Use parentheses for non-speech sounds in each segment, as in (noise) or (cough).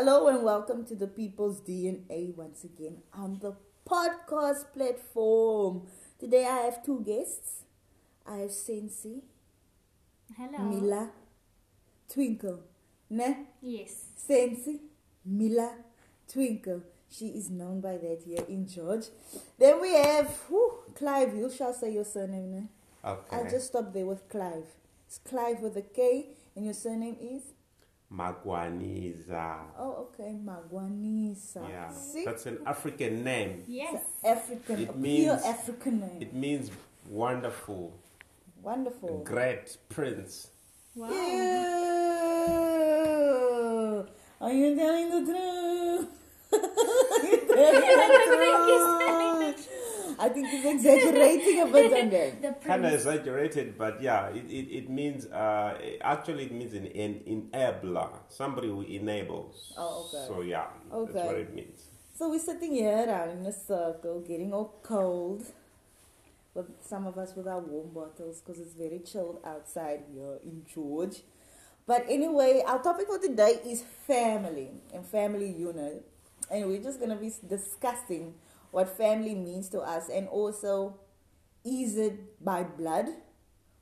Hello and welcome to the People's DNA once again on the podcast platform. Today I have two guests. I have Sensi, Hello. Mila, Twinkle. Ne? Yes. Sensi, Mila, Twinkle. She is known by that here in George. Then we have whew, Clive. You shall say your surname. Ne? Okay. I'll just stop there with Clive. It's Clive with a K, and your surname is? Magwaniza. Oh, okay, Magwanisa. Yeah. See? That's an African name. Yes. African, It a pure means- African name. It means wonderful, Wonderful. great prince. Wow. Ew. Are you telling the truth? (laughs) (laughs) Are you telling the truth? I think he's exaggerating a bit on that. The Kind of exaggerated, but yeah, it, it, it means, uh, actually, it means an in, enabler, somebody who enables. Oh, okay. So yeah, Okay. that's what it means. So we're sitting here around in a circle, getting all cold. With some of us with our warm bottles because it's very chilled outside here in George. But anyway, our topic for today is family and family unit. And we're just going to be discussing what family means to us and also is it by blood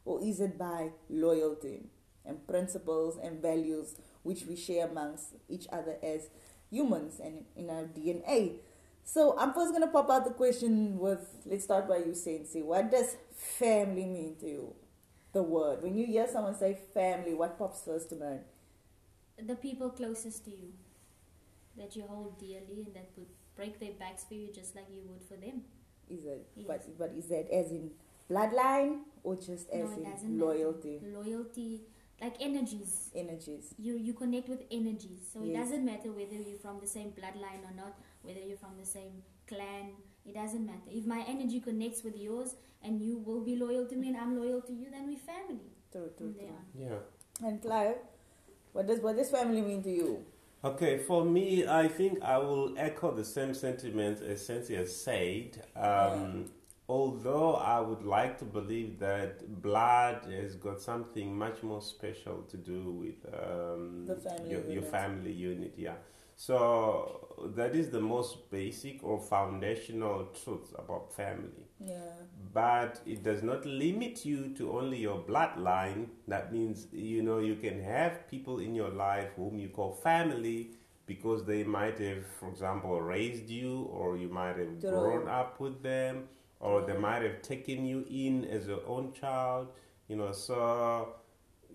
or is it by loyalty and principles and values which we share amongst each other as humans and in our DNA. So I'm first gonna pop out the question with let's start by you Sensi. What does family mean to you? The word. When you hear someone say family, what pops first to mind? The people closest to you that you hold dearly and that would break their backs for you just like you would for them. Is it Yes. but but is that as in bloodline or just as no, it in doesn't loyalty, matter. Loyalty, like energies. energies? You you connect with energies. So it doesn't matter whether you're from the same bloodline or not, whether you're from the same clan. It doesn't matter. If my energy connects with yours and you will be loyal to me and I'm loyal to you, then we're family. True, true, true. Yeah. And Clive, what does what does family mean to you? Okay, for me, I think I will echo the same sentiments as has said. Um, Although I would like to believe that blood has got something much more special to do with um, The family your, your family unit, yeah. So that is the most basic or foundational truth about family. Yeah. But it does not limit you to only your bloodline. That means, you know, you can have people in your life whom you call family because they might have, for example, raised you, or you might have True. grown up with them, or they might have taken you in as your own child, you know. So,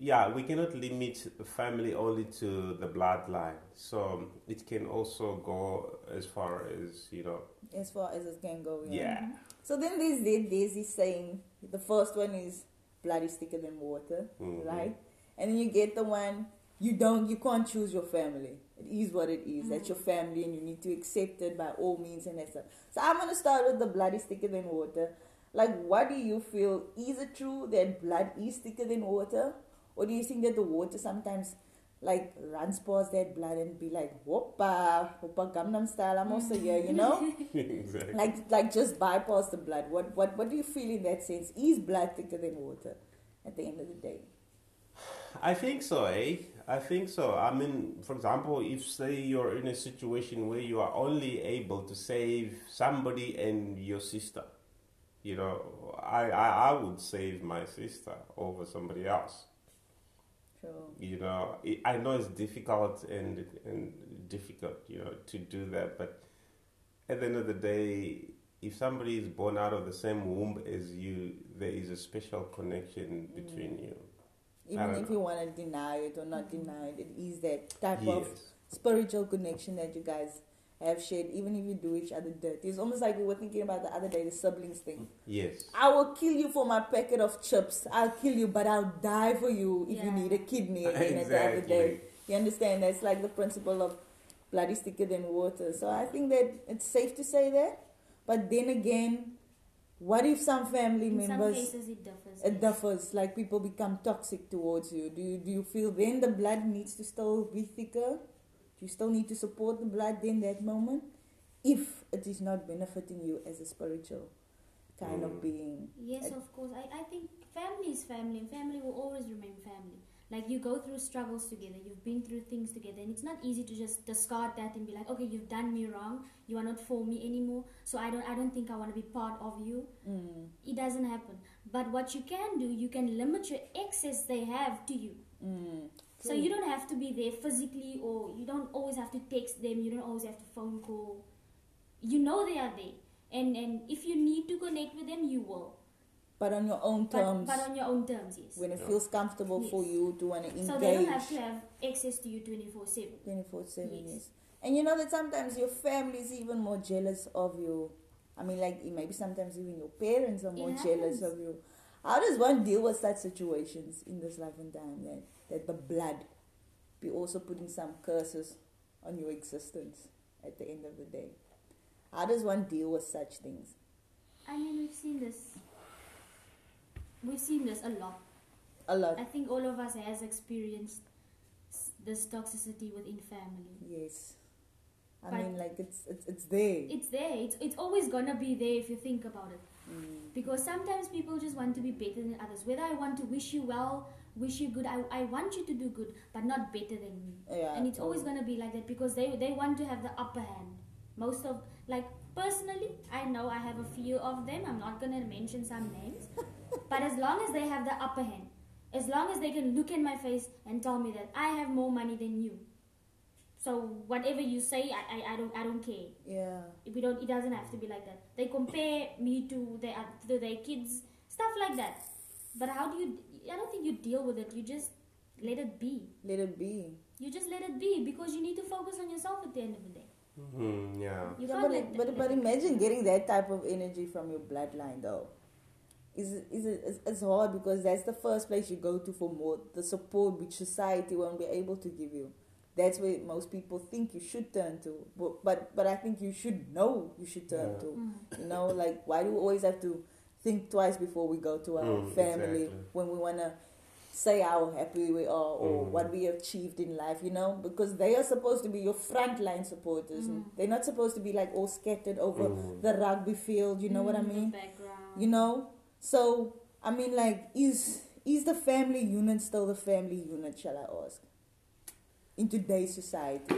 yeah, we cannot limit family only to the bloodline. So it can also go as far as, you know, As far as it can go. yeah. So then there's there- there's this saying. The first one is blood is thicker than water, Mhm. right? And then you get the one you don't you can't choose your family. It is what it is. That's your family, and you need to accept it by all means and that's it. So I'm gonna start with the blood is thicker than water. Like, what do you feel? Is it true that blood is thicker than water, or do you think that the water sometimes like runs past that blood and be like, "Whoppa, whoppa, Gangnam style"? I'm also here, you know (laughs) exactly. like like just bypass the blood what what what do you feel in that sense is blood thicker than water at the end of the day I think so, eh? I think so. I mean, for example, if say you're in a situation where you are only able to save somebody and your sister, you know, I, I, I would save my sister over somebody else. True. You know, it, I know it's difficult and and difficult, you know, to do that, but at the end of the day, if somebody is born out of the same womb as you, there is a special connection mm. between you. Even if you want to deny it or not deny it it is that type of spiritual connection that you guys have shared even if you do each other dirty it's almost like we were thinking about the other day the siblings thing Yes. I will kill you for my packet of chips. I'll kill you, but I'll die for you if you need a kidney (laughs) at the end the other day. You understand? That's like the principle of blood is thicker than water. So I think that it's safe to say that. But then again, what if some family In some members cases, it differs. it differs, like people become toxic towards you? Do you do you feel then the blood needs to still be thicker? Do you still need to support the blood in that moment? If it is not benefiting you as a spiritual kind of Mm. being. Yes, I- of course. I, I think family is family, and family will always remain family. Like you go through struggles together, you've been through things together, and it's not easy to just discard that and be like, okay, you've done me wrong, you are not for me anymore, so I don't, I don't think I want to be part of you. Mm. It doesn't happen. But what you can do, you can limit your access they have to you. Mm. So you hmm. don't have to be there physically, or you don't always have to text them. You don't always have to phone call. You know they are there, and and if you need to connect with them, you will. But on your own terms, but on your own terms, yes. when it Yeah. feels comfortable for you to want to engage. So they don't have to have access to you twenty four seven. 24 7 Yes. yes. And you know that sometimes your family is even more jealous of you. I mean, like maybe sometimes even your parents are more jealous of you. How does one deal with such situations in this life and time that, that the blood be also putting some curses on your existence at the end of the day? How does one deal with such things? I mean, we've seen this. We've seen this a lot. A lot. I think all of us has experienced this toxicity within family. Yes. I But- mean, like it's it's it's there. It's there. It's it's always gonna be there if you think about it. Mm. Because sometimes people just want to be better than others. Whether I want to wish you well, wish you good, I, I want you to do good, but not better than me. Yeah. and it's always oh. gonna be like that because they they want to have the upper hand. Most of like personally, I know I have a few of them. I'm not gonna mention some names, (laughs) but as long as they have the upper hand, as long as they can look in my face and tell me that I have more money than you. So whatever you say, I, I, I don't I don't care. Yeah. We don't. It doesn't have to be like that. They compare me to their to their kids, stuff like that. But how do you? I don't think you deal with it. You just let it be. Let it be. You just let it be because you need to focus on yourself at the end of the day. hmm yeah. You Yeah, can't but, let it, but let but imagine getting that type of energy from your bloodline though. Is it- is it, it's, it's hard because that's the first place you go to for more the support which society won't be able to give you. That's where most people think you should turn to. But but, but I think you should know you should turn Yeah. to. Mm. You know, like why do we always have to think twice before we go to our Mm, family exactly. when we wanna say how happy we are or Mm. what we achieved in life, you know, because they are supposed to be your frontline supporters. Mm. They're not supposed to be like all scattered over Mm. the rugby field, you know what I Mm, mean? Background. You know? So, I mean, like, is is the family unit still the family unit, shall I ask? In today's society.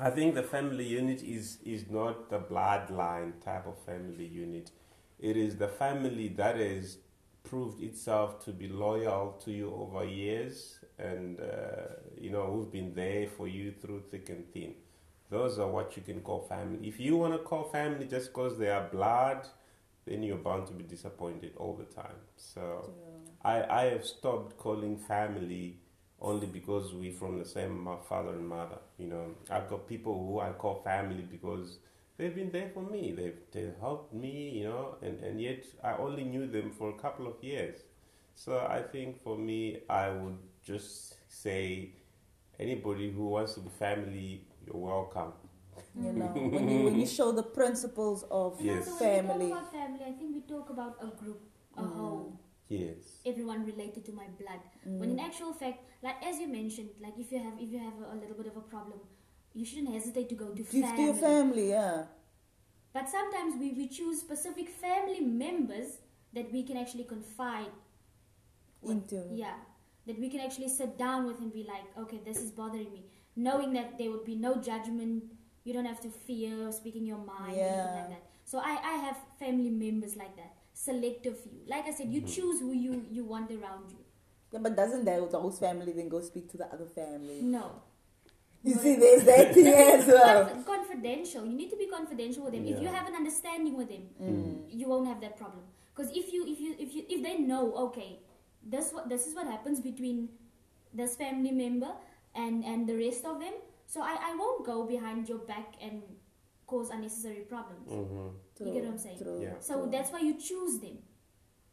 I think the family unit is is not the bloodline type of family unit. It is the family that has proved itself to be loyal to you over years, and uh, you know who've been there for you through thick and thin. Those are what you can call family. If you want to call family just because they are blood, then you're bound to be disappointed all the time. So. I, I have stopped calling family only because we're from the same father and mother. You know, I've got people who I call family because they've been there for me. They've, they've helped me, you know, and, and yet I only knew them for a couple of years. So I think for me, I would just say anybody who wants to be family, you're welcome. You (laughs) know, when you when you show the principles of And Yes. also when we family. talk about family, I think we talk about a group, a Mm. whole. Yes. Everyone related to my blood. When in mm. actual fact, like as you mentioned, like if you have if you have a, a little bit of a problem, you shouldn't hesitate to go to Give to your family, yeah. But sometimes we, we choose specific family members that we can actually confide with. Into. Yeah. That we can actually sit down with and be like, okay, this is bothering me. Knowing that there would be no judgment, you don't have to fear speaking your mind, or anything Yeah. like that. So I, I have family members like that. Selective few. Like I said, you Mhm. choose who you, you want around you. Yeah, but doesn't that the host family then go speak to the other family? No. You No, see, there's that thing (laughs) as well. Confidential. You need to be confidential with them. If you have an understanding with them, Mm. you won't have that problem. Because if you if you if you if they know, okay, this what this is what happens between this family member and and the rest of them. So I I won't go behind your back and cause unnecessary problems. hmm You get what I'm saying? True, Yeah. So true. that's why you choose them.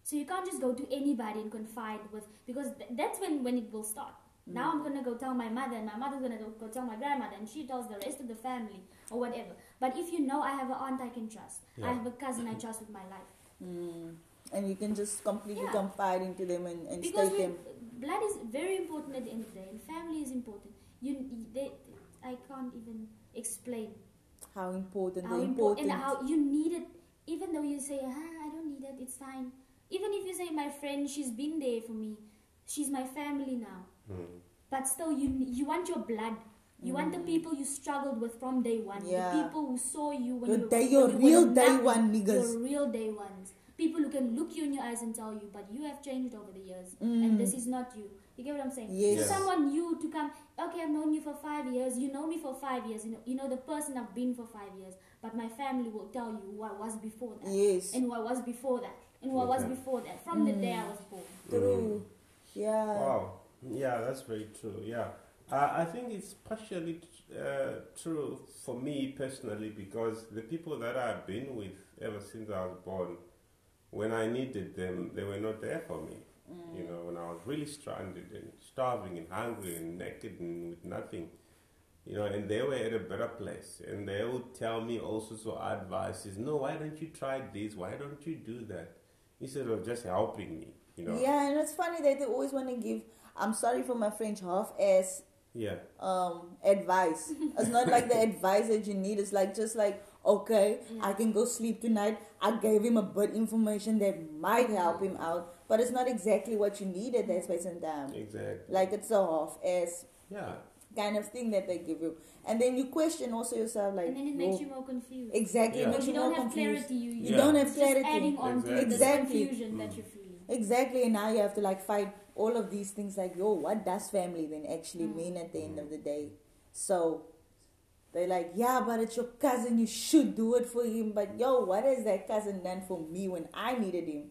So you can't just go to anybody and confide with because th- that's when when it will start. Now I'm gonna go tell my mother, and my mother's gonna go, go tell my grandmother, and she tells the rest of the family or whatever. But if you know I have an aunt I can trust, I have a cousin I trust with my life, Mm. And you can just completely Yeah. confide into them and, and because state we, them. blood is very important at the end of the day, and family is important. You, they, I can't even explain How important how the important important. and how you need it even though you say ah, i don't need it it's fine even if you say my friend she's been there for me she's my family now. Mm. But still, you you want your blood. You want the people you struggled with from day one. Mm. Yeah. The people who saw you when Your you day- when your you real were day nothing. one niggas. Your real day ones. People who can look you in your eyes and tell you, but you have changed over the years, Mm. and this is not you. You get what I'm saying? Yes. Yes. Someone new to come. Okay, I've known you for five years. You know me for five years. You know, you know the person I've been for five years. But my family will tell you who I was before that, Yes. and who I was before that, and who I was before that, from the day I was born. True. Yeah. Wow. Yeah, that's very true. Yeah. Uh, I think it's partially uh, true for me personally because the people that I've been with ever since I was born, when I needed them, they were not there for me. You know, when I was really stranded and starving and hungry and naked and with nothing, you know, and they were at a better place. And they would tell me all sorts of advices. No, why don't you try this? Why don't you do that? Instead of just helping me, you know. Yeah, and it's funny that they always want to give. I'm sorry for my French half ass Yeah. um advice. it's not like the (laughs) advice that you need. It's like just like okay, Yeah. I can go sleep tonight. I gave him a bit information that might help him out, but it's not exactly what you need at that space and time. Exactly. Like it's a half ass Yeah. kind of thing that they give you, and then you question also yourself like, and then it makes "Whoa." you more confused. exactly Yeah. it makes you you don't more have confused. clarity. You, You Yeah. don't have it's just clarity. adding on to this Exactly. confusion that Mm. you're feeling. Exactly, and now you have to like fight all of these things. Like, yo, what does family then actually Mm. mean at the end of the day? So they're like, yeah, but it's your cousin. You should do it for him. But yo, what has that cousin done for me when I needed him?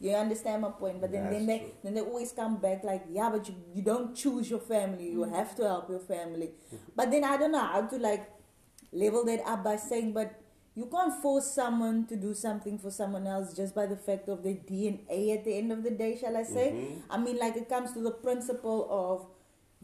You understand my point? But then, then they true. then they always come back like, yeah, but you, you don't choose your family. You Mm. have to help your family. But then I don't know how to like level that up by saying, but you can't force someone to do something for someone else just by the fact of their DNA at the end of the day, shall I say? Mhm. I mean, like it comes to the principle of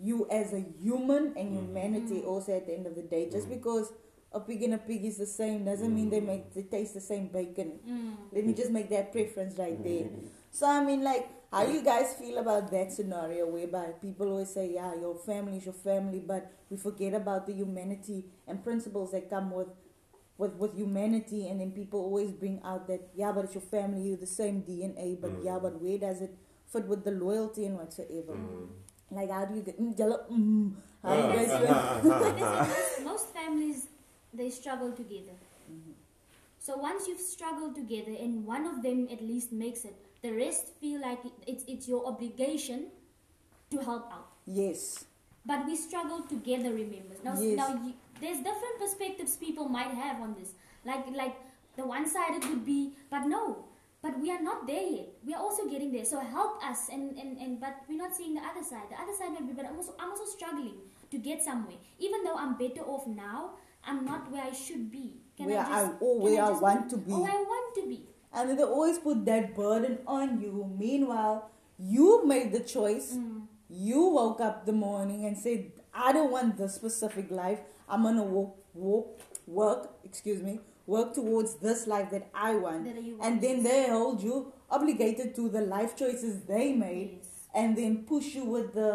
you as a human and Mhm. humanity Mm. also at the end of the day. Just Mhm. because a pig and a pig is the same doesn't mean they Mm. make they taste the same bacon. Mm. Let me just make that preference right there. Mhm. So I mean, like, how you guys feel about that scenario whereby people always say, "Yeah, your family is your family," but we forget about the humanity and principles that come with, with, with humanity, and then people always bring out that, "Yeah, but it's your family, you're the same DNA," but Mm. yeah, but where does it fit with the loyalty and whatsoever? Mm. Like, how do you get? Mm, jala- mm, how do you guys ah, feel? ah, But ah, listen, most, most families they struggle together. So once you've struggled together and one of them at least makes it, the rest feel like it's it's your obligation to help out. Yes. But we struggle together, remember. Now, Yes. now you, there's different perspectives people might have on this. Like like the one sided would be, but no, but we are not there yet. We are also getting there. So help us, and and, and but we're not seeing the other side. The other side might be, but I'm also I'm also struggling to get somewhere. Even though I'm better off now, I'm not where I should be. Where just, I- or can where I just want be- to be. Oh, I want to be. And then they always put that burden on you. Meanwhile, you made the choice. Mm. You woke up the morning and said, I don't want this specific life. I'm gonna walk, walk, work, excuse me, work towards this life that I want. That you And then they hold you obligated to the life choices they made Yes. and then push you with the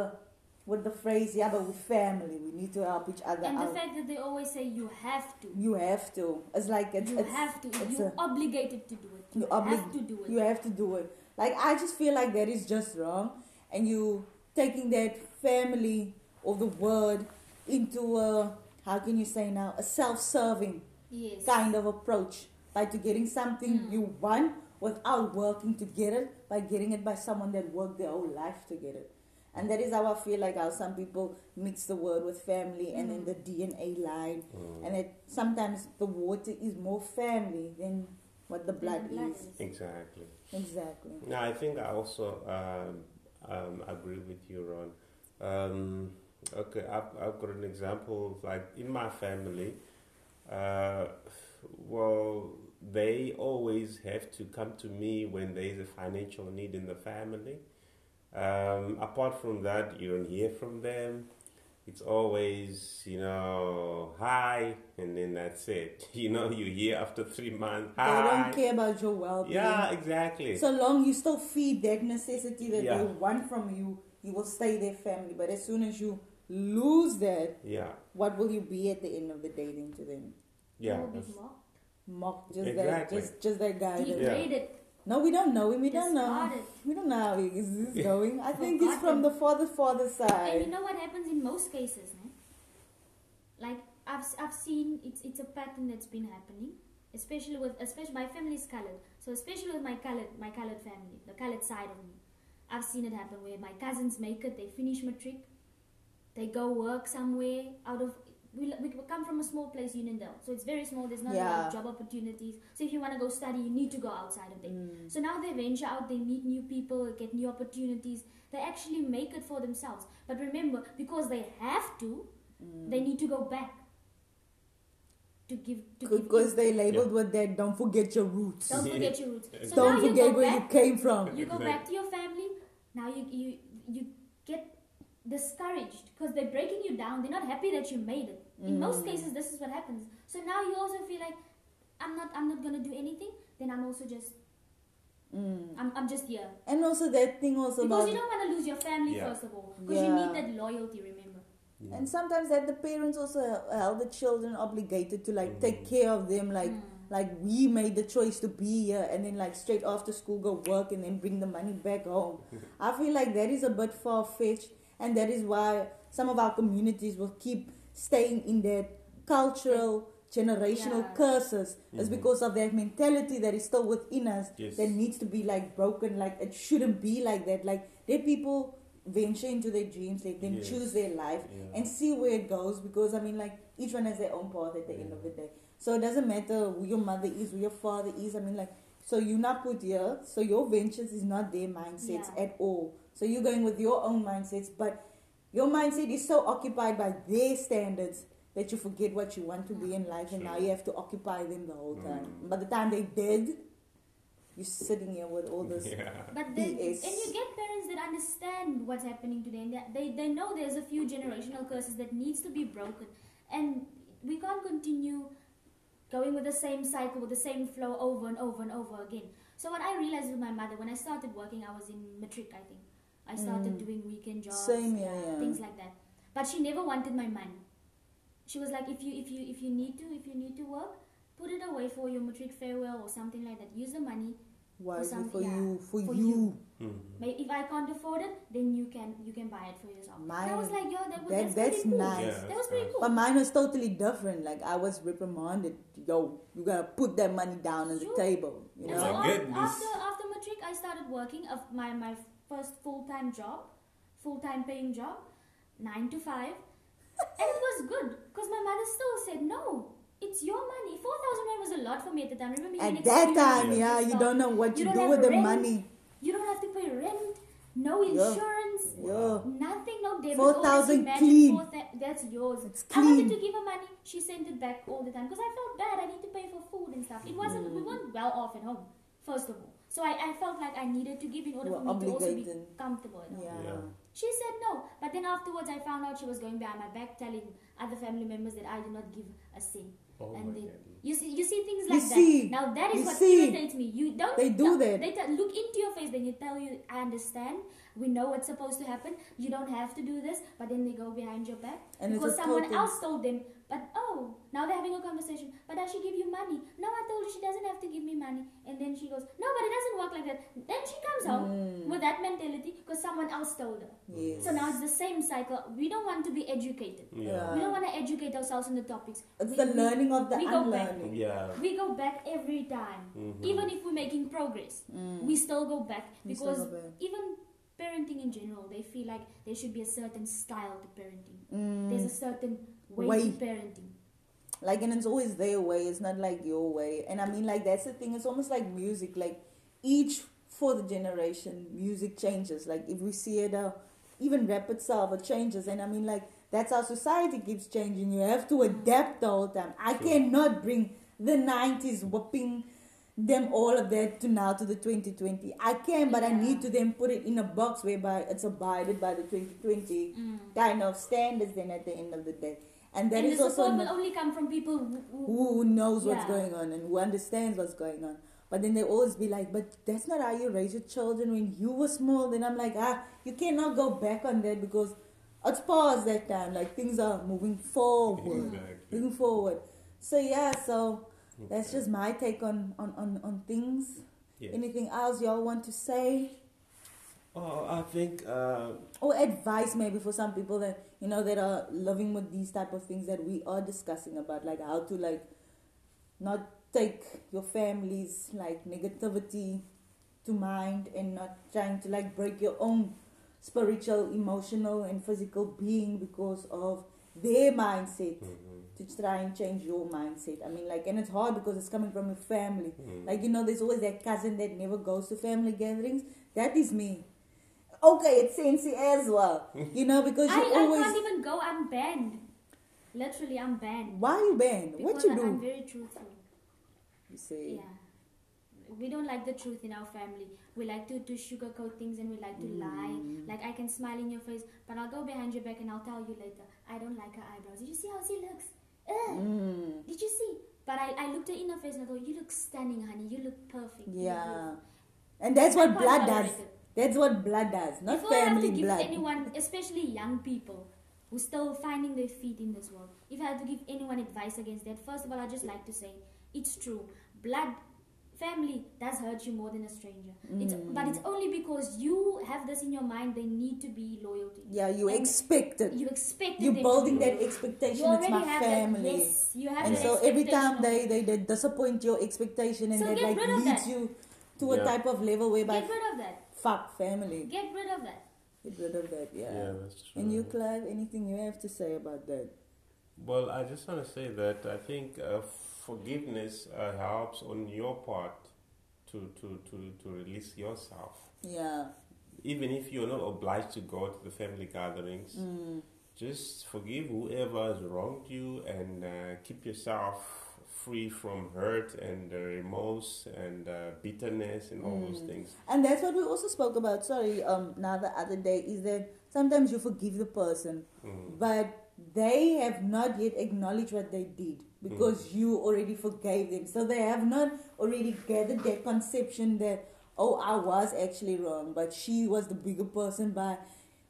with the phrase, yeah, but we're family. We need to help each other And the out. fact that they always say you have to. you have to. It's like it's, you it's have to. it's You're a- obligated to do it. You You oblig- have to do it. You have to do it. Like I just feel like that is just wrong, and you taking that family or the word into a how can you say now a self-serving yes. kind of approach by to getting something Mm. you want without working to get it by getting it by someone that worked their whole life to get it. And that is how I feel like how some people mix the word with family and then Mm. the DNA line, Mm. and that sometimes the water is more family than what the blood, blood is. is. Exactly. Exactly. No, I think I also um, um, agree with you, Ron. Um, okay, I've, I've got an example. Like in my family, uh, well, they always have to come to me when there is a financial need in the family. Um, apart from that, you don't hear from them. It's always, you know, hi, and then that's it. (laughs) You know, you hear after three months, hi. They don't care about your well-being. Yeah, exactly. So long you still feed that necessity that Yeah. they want from you, you will stay their family. But as soon as you lose that, yeah, what will you be at the end of the day then to them? Yeah. You will be that's- mocked, Mock just Exactly. that just just that guy that Yeah. degraded. No, we don't know him. We don't know. Discarded. We don't know how he is this is going. I think it's Forgotten. from the father father side. And you know what happens in most cases, no? Like I've s- I've seen it's it's a pattern that's been happening, especially with especially my family's is colored, so especially with my colored my colored family, the colored side of me, I've seen it happen where my cousins make it, they finish matric, they go work somewhere out of. We, we come from a small place, Unionville, so it's very small. There's not a lot of job opportunities. So if you want to go study, you need to go outside of there. Mm. So now they venture out, they meet new people, get new opportunities. They actually make it for themselves. But remember, because they have to, they need to go back to give to give Because in. they labeled with that, don't forget your roots. Don't forget your roots. So Don't now you forget go where you back. came from. You go back to your family. Now you you you get discouraged because they're breaking you down. They're not happy that you made it. In most cases, this is what happens. So now you also feel like I'm not I'm not gonna do anything. Then I'm also just Mm. I'm I'm just here. And also that thing also Because about you don't want to lose your family Yeah. first of all. Because you need that loyalty, remember. And sometimes that the parents also held the children obligated to like take care of them, like Mm. like we made the choice to be here, and then like straight after school go work and then bring the money back home. (laughs) I feel like that is a bit far fetched, and that is why some of our communities will keep staying in that cultural generational Yeah. curses. It's Mhm. because of that mentality that is still within us Yes. that needs to be like broken. Like it shouldn't be like that. Like let people venture into their dreams, let them Yes. choose their life Yeah. and see where it goes because I mean like each one has their own path at the end of the day. So it doesn't matter who your mother is, who your father is. I mean like so you're not put here, so your ventures is not their mindsets Yeah. at all. So you're going with your own mindsets, but your mindset is so occupied by their standards that you forget what you want to be in life and now you have to occupy them the whole time. Mm. By the time they're dead, you're sitting here with all this (laughs) Yeah. But then, BS. and you get parents that understand what's happening today, and they, they know there's a few generational curses that needs to be broken, and we can't continue going with the same cycle, with the same flow over and over and over again. So what I realized with my mother when I started working, I was in matric, I think. I started Mm. doing weekend jobs, Same here, yeah. things like that. But she never wanted my money. She was like, if you if you if you need to if you need to work, put it away for your matric farewell or something like that. Use the money wisely some- for yeah, you, for, for you. you. Mhm. If I can't afford it, then you can you can buy it for yourself. And I was like, yo, that was that- that's, that's pretty cool. nice. Yeah, That was pretty cool. But mine was totally different. Like I was reprimanded. Yo, you gotta put that money down on the table. You know. so My af- goodness. after after matric, I started working of my my first full time job, full time paying job, nine to five, and it was good because my mother still said no. It's your money. Four thousand rand was a lot for me at the time. Remember, At that time, yeah, you don't know what You you, do with the money. You don't have to pay rent, no Yeah. insurance, Yo, Nothing, no debit. 4,000 clean. four thou- that's yours. It's I wanted to give her money. She sent it back all the time because I felt bad. I need to pay for food and stuff. It wasn't. Mm. We weren't well off at home. First of all, so I, I felt like I needed to give in order You for were me to also be comfortable. At yeah. Yeah. She said no, but then afterwards I found out she was going behind my back, telling other family members that I did not give a cent. Oh And my then- You see, you see things You like see. that. Now that is You what see. irritates me. You don't. They do no, that. They tell look into your face. Then they tell you, "I understand. We know what's supposed to happen. You don't have to do this." But then they go behind your back And because someone else told them. But oh, now they're having a conversation. But does she give you money? No, I told her she doesn't have to give me money. And then she goes, "No, but it doesn't work like that." Then she comes home Mm. with that mentality because someone else told her. Yes. So now it's the same cycle. We don't want to be educated. Yeah. We don't want to educate ourselves on the topics. It's We- the learning of the we go back. unlearning. Yeah. we go back every time. Mhm. Even if we're making progress, Mm. we still go back because go back. even parenting in general, they feel like there should be a certain style to parenting. Mm. There's a certain way, Way. to parenting. like and it's always their way it's not like your way and i mean like that's the thing it's almost like music like each for the generation music changes like if we see it uh, even rap itself it changes and i mean like that's how society keeps changing you have to adapt the whole time i Sure. cannot bring the 90s whooping them all of that to now to the 2020 i can but i need to then put it in a box whereby it's abided by the 2020 kind of standards then at the end of the day and that and is the also support will only come from people who, who, who knows what's going on and who understands what's going on. But then they always be like, but that's not how you raise your children when you were small. Then I'm like, ah, you cannot go back on that because it's past that time. Like things are moving forward, Exactly. moving forward. So yeah, so that's just my take on on on, on things. Yes. Anything else y'all want to say? Oh, I think uh, or advice maybe for some people that you know that are living with these type of things that we are discussing about like how to like not take your family's like negativity to mind and not trying to like break your own spiritual emotional and physical being because of their mindset mhm, to try and change your mindset i mean like and it's hard because it's coming from your family mhm. like you know, there's always that cousin that never goes to family gatherings. That is me. Okay, it's Sensi as well. (laughs) You know, because I, you I always. can't even go. I'm banned. Literally, I'm banned. Why you banned? What you I- I'm very truthful. You say. Yeah. We don't like the truth in our family. We like to, to sugarcoat things and we like to lie. Mm. Like I can smile in your face, but I'll go behind your back and I'll tell you later. I don't like her eyebrows. Did you see how she looks? Ugh. Mm. Did you see? But I, I looked her in her face and I thought, you look stunning, honey. You look perfect. Yeah. And that's what blood does. That's what blood does, not Before I have family to give anyone, especially young people who still finding their feet in this world, if I had to give anyone advice against that, first of all, I'd just like to say it's true. Blood, family does hurt you more than a stranger. It's, but Mm. it's only because you have this in your mind. They need to be loyalty. Yeah, you And expect it. You expect You're building that expectation. You It's my have family. That, yes, you have and so every time they, they, they disappoint your expectation and So that like rid leads that. you to a type of level whereby get rid of that. fuck family. Get rid of that. Get rid of that, yeah. Yeah, that's true. And you, Clive, anything you have to say about that? Well, I just want to say that I think uh, forgiveness uh, helps on your part to, to, to, to release yourself. Yeah. Even if you're not obliged to go to the family gatherings, Mm. just forgive whoever has wronged you and uh, keep yourself free from hurt and uh, remorse and uh, bitterness and all those Mm. things. And that's what we also spoke about. Sorry, um, now the other day is that sometimes you forgive the person, Mm. but they have not yet acknowledged what they did because mm. you already forgave them. So they have not already gathered that conception that oh, I was actually wrong, but she was the bigger person by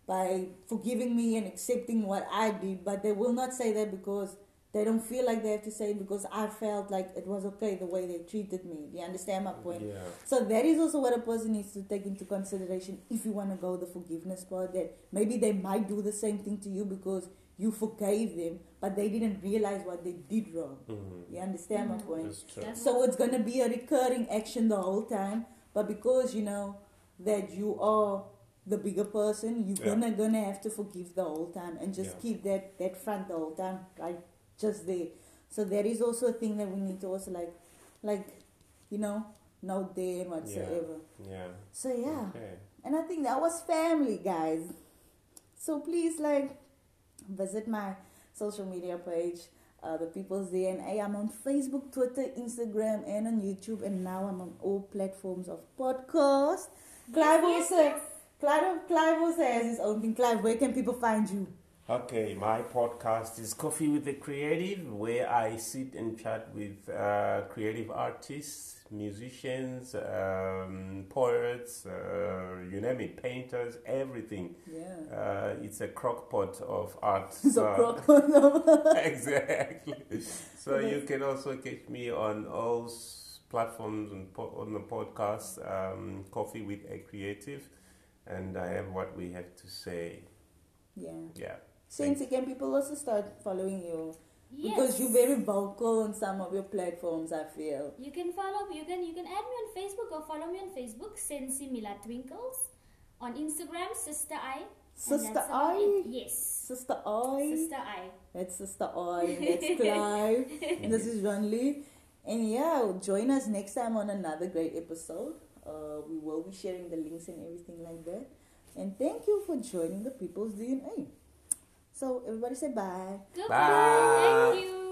by forgiving me and accepting what I did. But they will not say that because they don't feel like they have to say it because I felt like it was okay the way they treated me. Do you understand my point? Yeah. So that is also what a person needs to take into consideration if you want to go the forgiveness part. That maybe they might do the same thing to you because you forgave them, but they didn't realize what they did wrong. Mhm. You understand my Mhm. point? That's true. So it's gonna be a recurring action the whole time, but because you know that you are the bigger person, you're Yeah. gonna gonna have to forgive the whole time and just Yeah. keep that that front the whole time, right? Just there. So that is also a thing that we need to also like, like, you know, note there and whatsoever. Yeah. So yeah, Okay. and I think that was family, guys. So please like visit my social media page, uh, the People's DNA. I'm on Facebook, Twitter, Instagram, and on YouTube, and now I'm on all platforms of podcast. Clive yes, also, yes. Clive, Clive also has his own thing. Clive, where can people find you? Okay, my podcast is Coffee with the Creative, where I sit and chat with uh, creative artists, musicians, um, poets, uh, you name it, painters, everything. Yeah. Uh, it's a crock pot of art. (laughs) So Uh, croc- (laughs) exactly. So (laughs) you can also catch me on all platforms on, po- on the podcast, um, Coffee with a Creative, and I have what we have to say. yeah. Yeah. Sensi can people also start following you Yes. because you're very vocal on some of your platforms. I feel. You can follow you can you can add me on Facebook or follow me on Facebook, Sensi Mila Twinkles. On Instagram, Sister I. Sister I? Yes. Sister I. Sister I. That's Sister Oi, and that's (laughs) Clive, and this is Ron Lee. And yeah, join us next time on another great episode. Uh, we will be sharing the links and everything like that. And thank you for joining the People's DNA. So everybody say bye. Goodbye. Bye. Thank you.